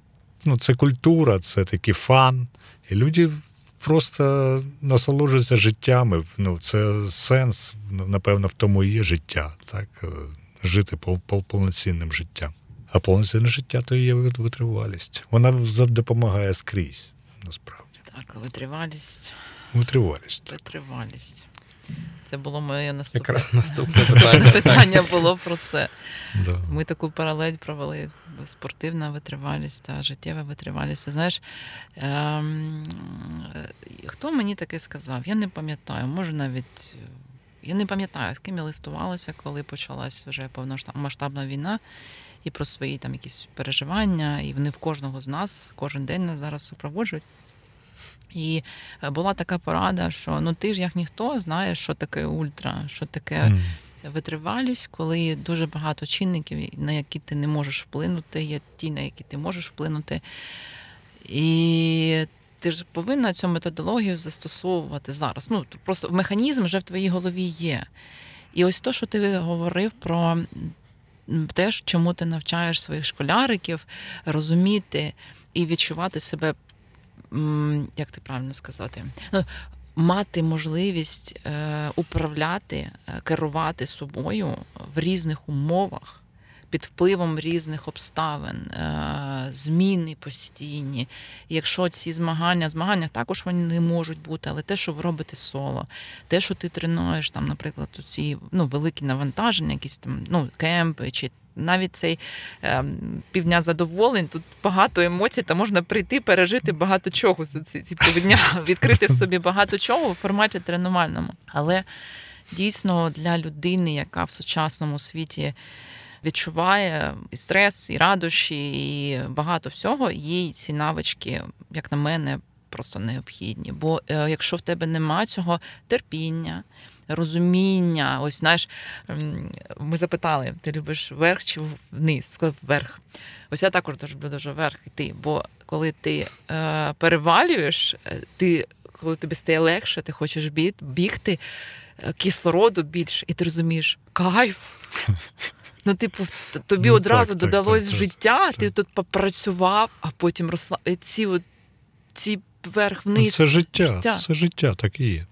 ну, це культура, це такий фан. І люди просто насолоджуються життями. Ну, Це сенс, напевно, в тому і є життя. так, е, Жити повноцінним життям. А повноцінне життя то є витривалість. Вона допомагає скрізь, насправді. Так, витривалість. Витривалість. Витривалість. Це було моє наступне Якраз наступне питання було про це. Да. Ми таку паралель провели спортивна витривалість та життєва витривалість. Знаєш, ем, хто мені таке сказав? Я не пам'ятаю, може навіть. Я не пам'ятаю, з ким я листувалася, коли почалась вже повномасштабна війна, і про свої там якісь переживання, і вони в кожного з нас кожен день нас зараз супроводжують. І е, була така порада, що ну ти ж як ніхто знаєш, що таке ультра, що таке mm. витривалість, коли дуже багато чинників, на які ти не можеш вплинути, є ті, на які ти можеш вплинути. І ти ж повинна цю методологію застосовувати зараз. Ну, Просто механізм вже в твоїй голові є. І ось то, що ти говорив про те, чому ти навчаєш своїх школяриків розуміти і відчувати себе як ти правильно сказати, ну, мати можливість е, управляти, е, керувати собою в різних умовах. Під впливом різних обставин, е, зміни постійні. якщо ці змагання, змагання також вони не можуть бути, але те, що ви робите соло, те, що ти тренуєш, там, наприклад, ці ну, великі навантаження, якісь там ну, кемпи чи навіть цей е, півдня задоволень, тут багато емоцій, та можна прийти, пережити багато чого за ці, ці півдня, відкрити в собі багато чого в форматі тренувальному. Але дійсно для людини, яка в сучасному світі відчуває і стрес, і радощі, і багато всього, їй ці навички, як на мене, просто необхідні. Бо е, якщо в тебе нема цього терпіння, розуміння. Ось знаєш, ми запитали: ти любиш вверх чи вниз? Сказав вверх. Ось я також дуже люблю дуже вверх йти. Бо коли ти е, перевалюєш, е, ти коли тобі стає легше, ти хочеш бігти, е, кислороду більше, і ти розумієш, кайф. Ну, типу, тобі ну, одразу так, додалось так, життя, так, ти тут попрацював, а потім росла ці от, ці вверх вниз. Ну, це життя, життя, це життя, так і є.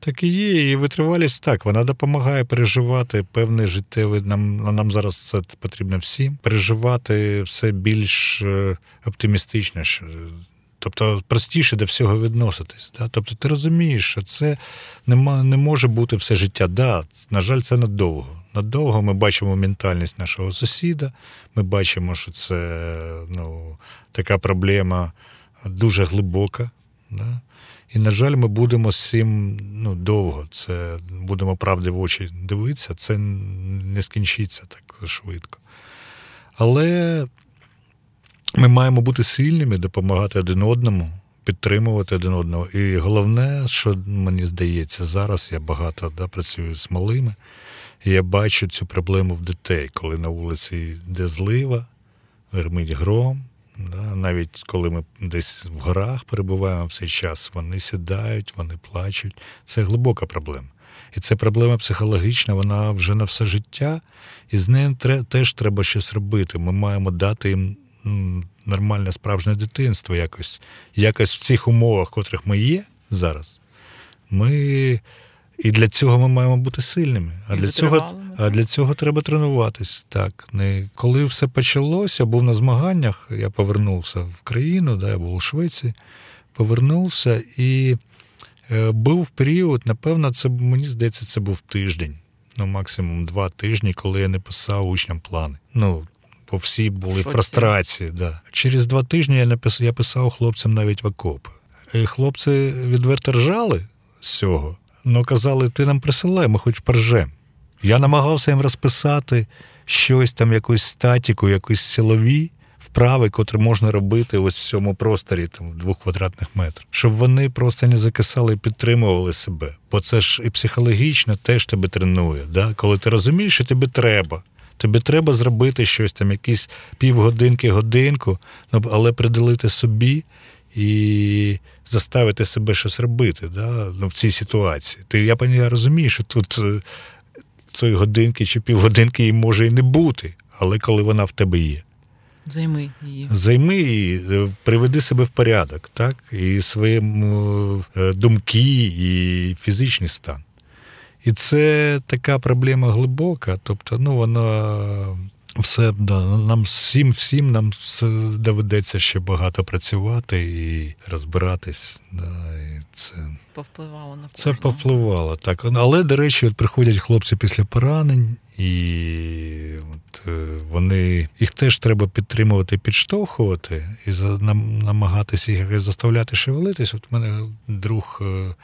Так і є, і витривалість так, вона допомагає переживати певний життєвий. Нам нам зараз це потрібно всім. Переживати все більш е, оптимістичніше. Тобто простіше до всього відноситись. Да? Тобто ти розумієш, що це не не може бути все життя. Да, На жаль, це надовго. Надовго ми бачимо ментальність нашого сусіда, ми бачимо, що це ну, така проблема дуже глибока. Да? І, на жаль, ми будемо з цим ну, довго. Це будемо правди в очі дивитися, це не скінчиться так швидко. Але ми маємо бути сильними, допомагати один одному, підтримувати один одного. І головне, що мені здається, зараз я багато да, працюю з малими, і я бачу цю проблему в дітей, коли на вулиці йде злива, гримить гром. Да? Навіть коли ми десь в горах перебуваємо в цей час, вони сідають, вони плачуть. Це глибока проблема. І це проблема психологічна, вона вже на все життя, і з нею теж треба щось робити. Ми маємо дати їм нормальне справжнє дитинство якось. Якось в цих умовах, в котрих ми є зараз, ми і для цього ми маємо бути сильними. А і для цього а для цього треба тренуватись. Так, не коли все почалося, був на змаганнях. Я повернувся в країну, да, я був у Швеції, повернувся і е, був період, напевно, це мені здається, це був тиждень, ну максимум два тижні, коли я не писав учням плани. Ну, бо всі були Шо в прострації. Да. Через два тижні я написав, я писав хлопцям навіть в окопи. І хлопці відверто ржали з цього. Ну, казали, ти нам присилай, ми хоч поржем. Я намагався їм розписати щось там, якусь статіку, якусь силові вправи, котрі можна робити ось в цьому просторі, там, в двох квадратних метрах, щоб вони просто не закисали і підтримували себе. Бо це ж і психологічно теж тебе тренує. Да? Коли ти розумієш, що тобі треба. Тобі треба зробити щось там, якісь півгодинки, годинку, але приділити собі і заставити себе щось робити да, ну, в цій ситуації. Ти, Я я розумію, що тут е, тої годинки чи півгодинки її може і не бути, але коли вона в тебе є. Займи її. Займи її, е, приведи себе в порядок, так? І свої е, думки, і фізичний стан. І це така проблема глибока. Тобто, ну, вона все да, нам всім, всім нам все доведеться ще багато працювати і розбиратись. Да, і це, Повпливало на це повпливало. Так. Але, до речі, от приходять хлопці після поранень, і от, е, вони їх теж треба підтримувати, підштовхувати і намагатися їх заставляти шевелитись. От в мене друг е, е,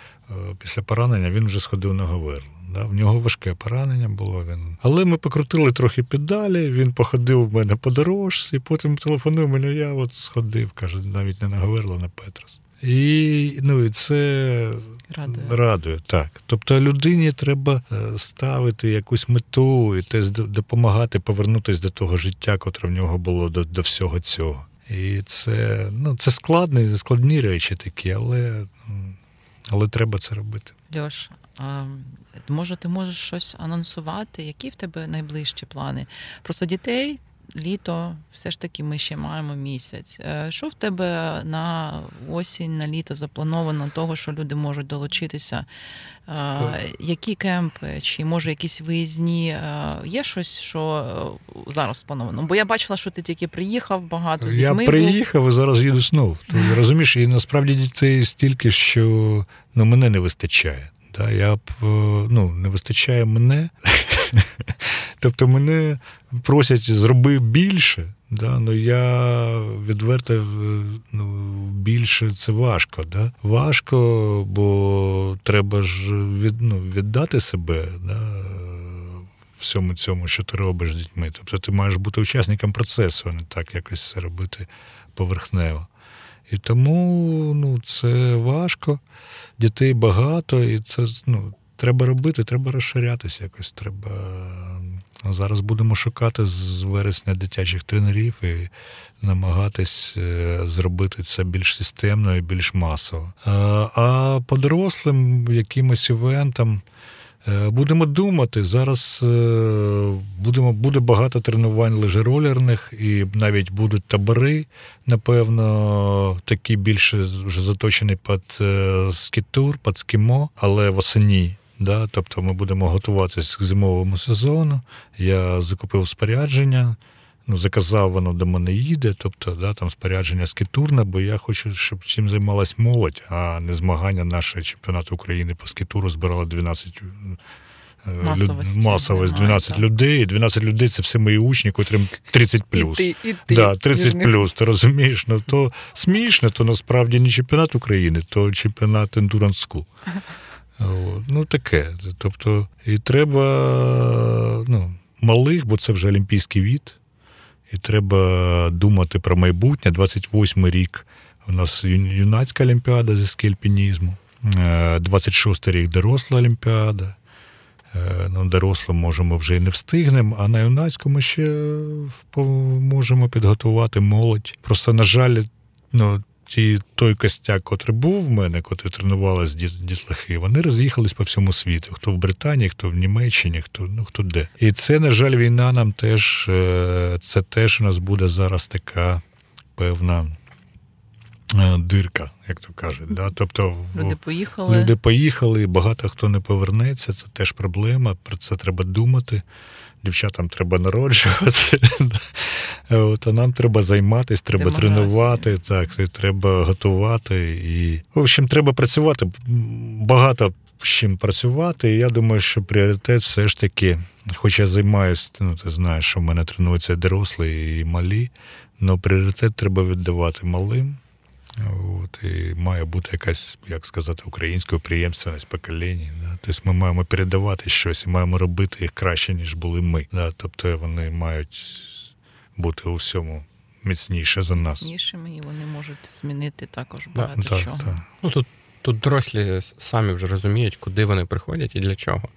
після поранення він вже сходив на говерло. Да? В нього важке поранення було. Він. Але ми покрутили трохи педалі, він походив в мене по дорожці, потім телефонує мене, я от сходив, каже, навіть не на говерло, на Петрос. І, ну, і це Радує. радує. Так. Тобто людині треба е, ставити якусь мету і теж допомагати повернутися до того життя, котре в нього було до, до всього цього. І це, ну, це складні, складні речі такі, але, але треба це робити. Льош, може, ти можеш щось анонсувати? Які в тебе найближчі плани? Просто дітей. Літо, все ж таки, ми ще маємо місяць. Е, Що в тебе на осінь, на літо заплановано того, що люди можуть долучитися? Е, Які кемпи, чи може якісь виїзні? Е, Є щось, що зараз сплановано? Бо я бачила, що ти тільки приїхав багато з Я дітьми. був. приїхав і зараз їду знов. Ти розумієш, і насправді дітей стільки, що ну, мене не вистачає. Да? Я е, ну, не вистачає мене. тобто мене просять зроби більше. Да? Ну я відверто е, ну, більше це важко. Да? Важко, бо треба ж від, ну, віддати себе. Да? всьому цьому, що ти робиш з дітьми. Тобто ти маєш бути учасником процесу, а не так якось це робити поверхнево. І тому ну, це важко, дітей багато, і це ну, треба робити, треба розширятися якось. Треба. Зараз будемо шукати з вересня дитячих тренерів і намагатись е, зробити це більш системно і більш масово. А, а по дорослим якимось івентам. Е, Будемо думати. Зараз е, будемо, буде багато тренувань лежеролерних, і навіть будуть табори, напевно, такі більше вже заточені під е, скітур, під скімо, але восені. Да? Тобто ми будемо готуватись к зимовому сезону. Я закупив спорядження. Ну, заказав, воно до мене їде, тобто да, там спорядження скітурне, бо я хочу, щоб цим займалась молодь, а не змагання наше чемпіонату України по скітуру збирало 12 е, Масовості масовість, немає, 12 так. людей. І 12 людей це все мої учні, котрим 30 плюс. І ти, і ти. Да, 30 плюс, ти розумієш? Ну то смішно, то насправді не чемпіонат України, то чемпіонат Endurance School. Ну, таке. Тобто, і треба ну, малих, бо це вже олімпійський від. І треба думати про майбутнє. 28-й рік у нас юнацька олімпіада зі скельпінізму, 26-й рік доросла олімпіада. Е, Ну, дорослим можемо вже і не встигнемо, а на юнацькому ще можемо підготувати молодь. Просто, на жаль, ну, ті, той костяк, котрий був в мене, котрий тренувалися діт, дітлахи, вони роз'їхались по всьому світу. Хто в Британії, хто в Німеччині, хто, ну, хто де. І це, на жаль, війна нам теж, е, це теж у нас буде зараз така певна дирка, як то кажуть. Да? Тобто, Люди поїхали. Люди поїхали, багато хто не повернеться. Це теж проблема. Про це треба думати. Дівчатам треба народжувати. От, а нам треба займатися, треба Демографія. тренувати, так, і треба готувати. І, в общем, треба працювати. Багато з чим працювати. І я думаю, що пріоритет все ж таки, хоч я займаюся, ну ти знаєш, що в мене тренуються дорослі і малі, але пріоритет треба віддавати малим. От, і має бути якась, як сказати, українська приємственність поколінь. Да? Тобто ми маємо передавати щось і маємо робити їх краще, ніж були ми. Да? Тобто вони мають бути у всьому міцніше за нас. Міцнішими, і вони можуть змінити також багато Так, чого. так. Ну тут, тут дорослі самі вже розуміють, куди вони приходять і для чого.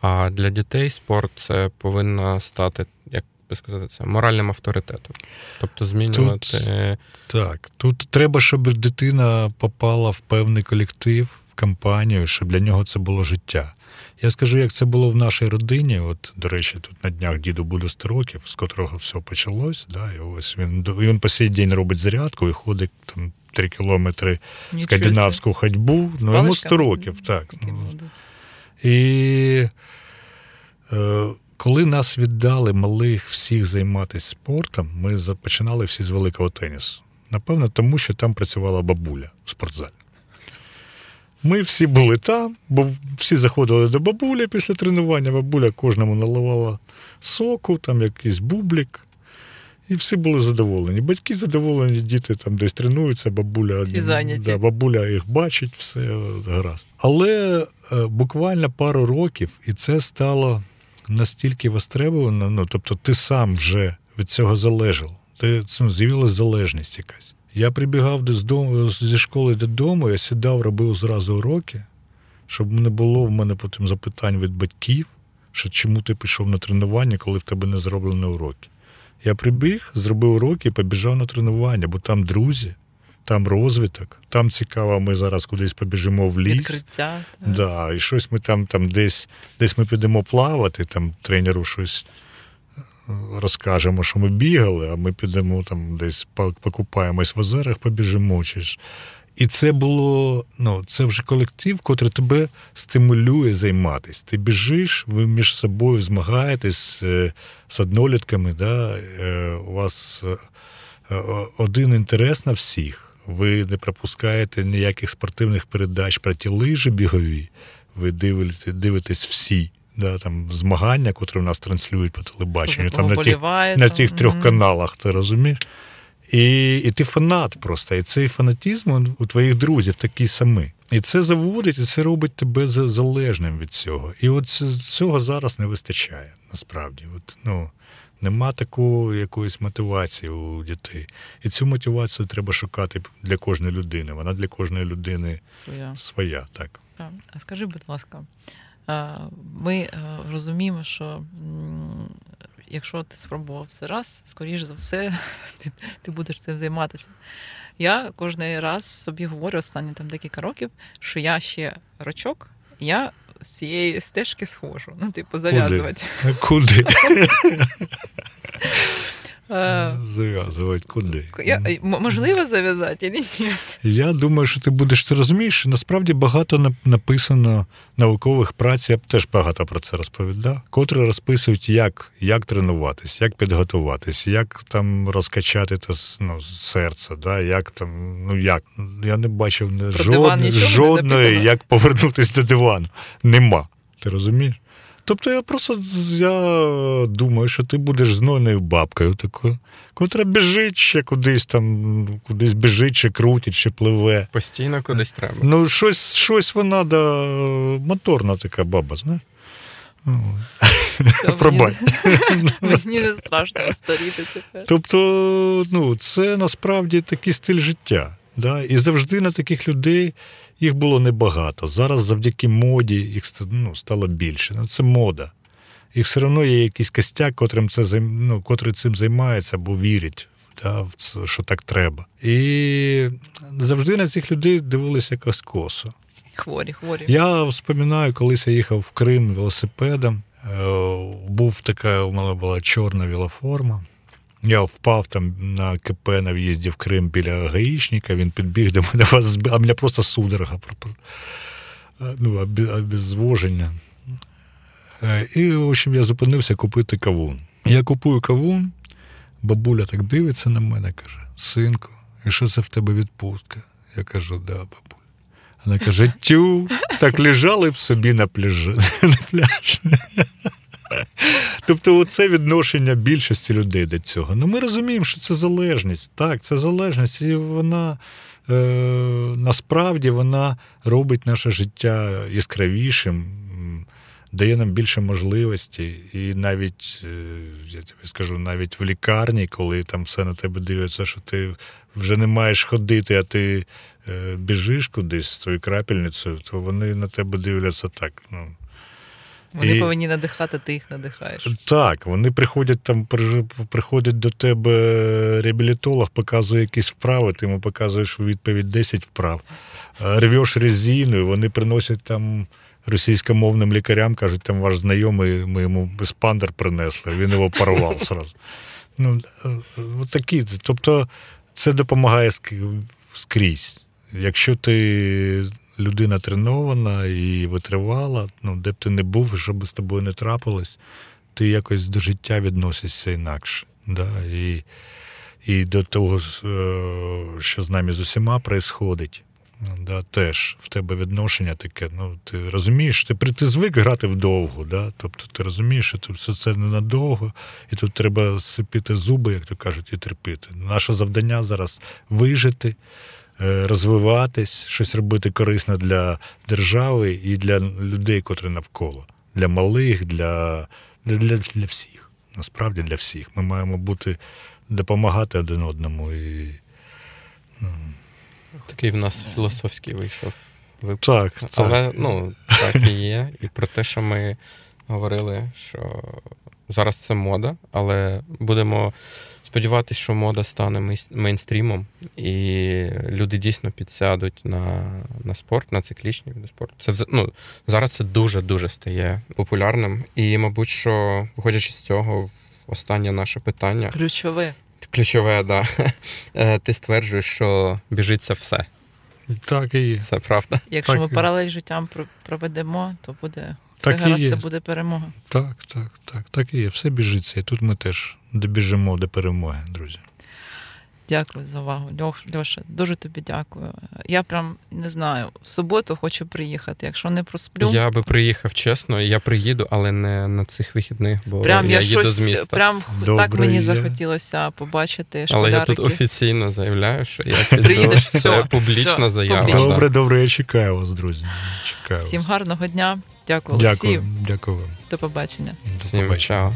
А для дітей спорт це повинно стати, як би сказати, це моральним авторитетом. Тобто змінювати. Так, тут треба, щоб дитина попала в певний колектив, в компанію, щоб для нього це було життя. Я скажу, як це було в нашій родині. От, до речі, тут на днях діду буде 100 років, з котрого все почалось. Да, і ось він він по сей день робить зарядку і ходить там 3 кілометри скандинавську ходьбу. Ну, йому 100 років, так. Ну, і е, коли нас віддали малих всіх займатися спортом, ми починали всі з великого тенісу. Напевно, тому що там працювала бабуля в спортзалі. Ми всі були там, бо всі заходили до бабулі після тренування. Бабуля кожному наливала соку, там якийсь бублік. І всі були задоволені. Батьки задоволені, діти там десь тренуються, бабуля. Да, бабуля їх бачить, все гаразд. Але е, буквально пару років, і це стало настільки востребовано, ну тобто ти сам вже від цього залежав. Ти ну, з'явилася залежність якась. Я прибігав з дому, зі школи додому, я сідав, робив зразу уроки, щоб не було в мене потім запитань від батьків, що чому ти пішов на тренування, коли в тебе не зроблені уроки. Я прибіг, зробив уроки і побіжав на тренування, бо там друзі, там розвиток, там цікаво, ми зараз кудись побіжимо в ліс. Відкриття. Да, І щось ми там там десь десь ми підемо плавати, там тренеру щось розкажемо, що ми бігали, а ми підемо там десь покупаємось в озерах, побіжимо. Чи ж. І це було, ну, це вже колектив, котрий тебе стимулює займатися. Ти біжиш, ви між собою змагаєтесь е, з однолітками, да? Е, у вас е, один інтерес на всіх. Ви не пропускаєте ніяких спортивних передач про ті лижі бігові, ви дивитесь, дивитесь всі да, там, змагання, котрі в нас транслюють по телебаченню, там на тих, на тих трьох mm-hmm. каналах, ти розумієш? І і ти фанат просто. І цей фанатізм у твоїх друзів такий самий. І це заводить, і це робить тебе залежним від цього. І от цього зараз не вистачає, насправді. От, ну, Нема такої якоїсь мотивації у дітей. І цю мотивацію треба шукати для кожної людини. Вона для кожної людини своя. своя так. А скажи, будь ласка, ми е, розуміємо, що якщо ти спробував це раз, скоріш за все, ти, ти будеш цим займатися. Я кожен раз собі говорю останні там декілька років, що я ще рочок, я з цієї стежки схожу. Ну, типу, зав'язувати. Куди? Е, зав'язувати куди? Я, Можливо зав'язати чи ні? Я думаю, що ти будеш ти розумієш, насправді багато написано наукових праць, я б теж багато про це розповідав, котрі розписують, як як тренуватись, як підготуватись, як там розкачати те, ну, серце, да, як там, ну як. Я не бачив не жод... жодної, не як повернутися до дивану. Нема. Ти розумієш? Тобто я просто я думаю, що ти будеш знойною бабкою такою, котра біжить ще кудись там, кудись біжить, чи крутить, чи пливе. Постійно кудись треба. Ну, щось щось вона да, моторна така баба, знаєш. Пробай. Мені не страшно старіти тепер. Тобто, ну, це насправді такий стиль життя. Да? І завжди на таких людей їх було небагато. Зараз завдяки моді їх ну, стало більше. Ну, Це мода. І все одно є якийсь костяк, котрим це ну, котрий цим займається або вірить, да, в це, що так треба. І завжди на цих людей дивилися якось косо. Хворі, хворі. Я вспоминаю, колись я їхав в Крим велосипедом. Е, був така, у мене була чорна вілоформа. Я впав там на КП на в'їзді в Крим біля гаїчника, він підбіг до мене, а мене просто судорога, ну, обезвоження. Е, і, в общем, я зупинився купити кавун. Я купую кавун, бабуля так дивиться на мене, каже: Синку, і що це в тебе відпустка? Я кажу, да, бабуля. Вона каже: Тю, так лежали б собі на пляжі. Тобто, це відношення більшості людей до цього. Ну ми розуміємо, що це залежність. Так, це залежність, і вона е, насправді вона робить наше життя яскравішим, дає нам більше можливостей. І навіть, е, я тобі скажу, навіть в лікарні, коли там все на тебе дивиться, що ти вже не маєш ходити, а ти е, біжиш кудись з твоєю крапельницею, то вони на тебе дивляться так. ну, Вони І- повинні надихати, ти їх надихаєш. Так, вони приходять там, при- приходить до тебе реабілітолог, показує якісь вправи, ти йому показуєш у відповідь 10 вправ. Е, Рвеш резину, вони приносять там російськомовним лікарям, кажуть, там ваш знайомий, ми йому еспандер принесли, він його порвав зразу. Ну, е, е, от такі. Тобто це допомагає скрізь. Якщо ти людина тренована і витривала, ну, де б ти не був, що б з тобою не трапилось, ти якось до життя відносишся інакше. Да? І, і до того, е, що з нами з усіма відбувається. Да, теж в тебе відношення таке. Ну, ти розумієш, ти, ти звик грати вдовго, да? тобто ти розумієш, що тут все це ненадовго, і тут треба сипити зуби, як то кажуть, і терпіти. Наше завдання зараз вижити, розвиватись, щось робити корисне для держави і для людей, котрі навколо, для малих, для, для, для, для всіх. Насправді для всіх. Ми маємо бути допомагати один одному і. Такий в нас філософський вийшов випуск. Так, так. Але ну, так і є. І про те, що ми говорили, що зараз це мода, але будемо сподіватися, що мода стане мейнстрімом, і люди дійсно підсядуть на, на спорт, на циклічні види спорту. Це ну, зараз це дуже-дуже стає популярним. І, мабуть, що, виходячи з цього, останнє наше питання. Ключове. Ключове, да. Е, Ти стверджуєш, що біжиться все. Так і є. Це правда. Якщо Так, ми паралель життям про- проведемо, то буде все Так і гаразд, є. це буде перемога. Так, так, так, так і є. Все біжиться. І тут ми теж добіжимо до перемоги, друзі. Дякую за увагу. Льош, Льоша, дуже тобі дякую. Я прям не знаю, в суботу хочу приїхати. Якщо не просплю, Я би приїхав чесно, і я приїду, але не на цих вихідних, бо прям я, я, їду щось з міста. прям Добре, так мені я- захотілося побачити Але я тут офіційно заявляю, що я піду. Приїдеш, Це все, публічна все, заява. публічно. Добре, добре, я чекаю вас, друзі. Чекаю Всім вас. гарного дня. Дякую, Дякую, Олексію. дякую вам. До побачення. До Всім побачення. чао.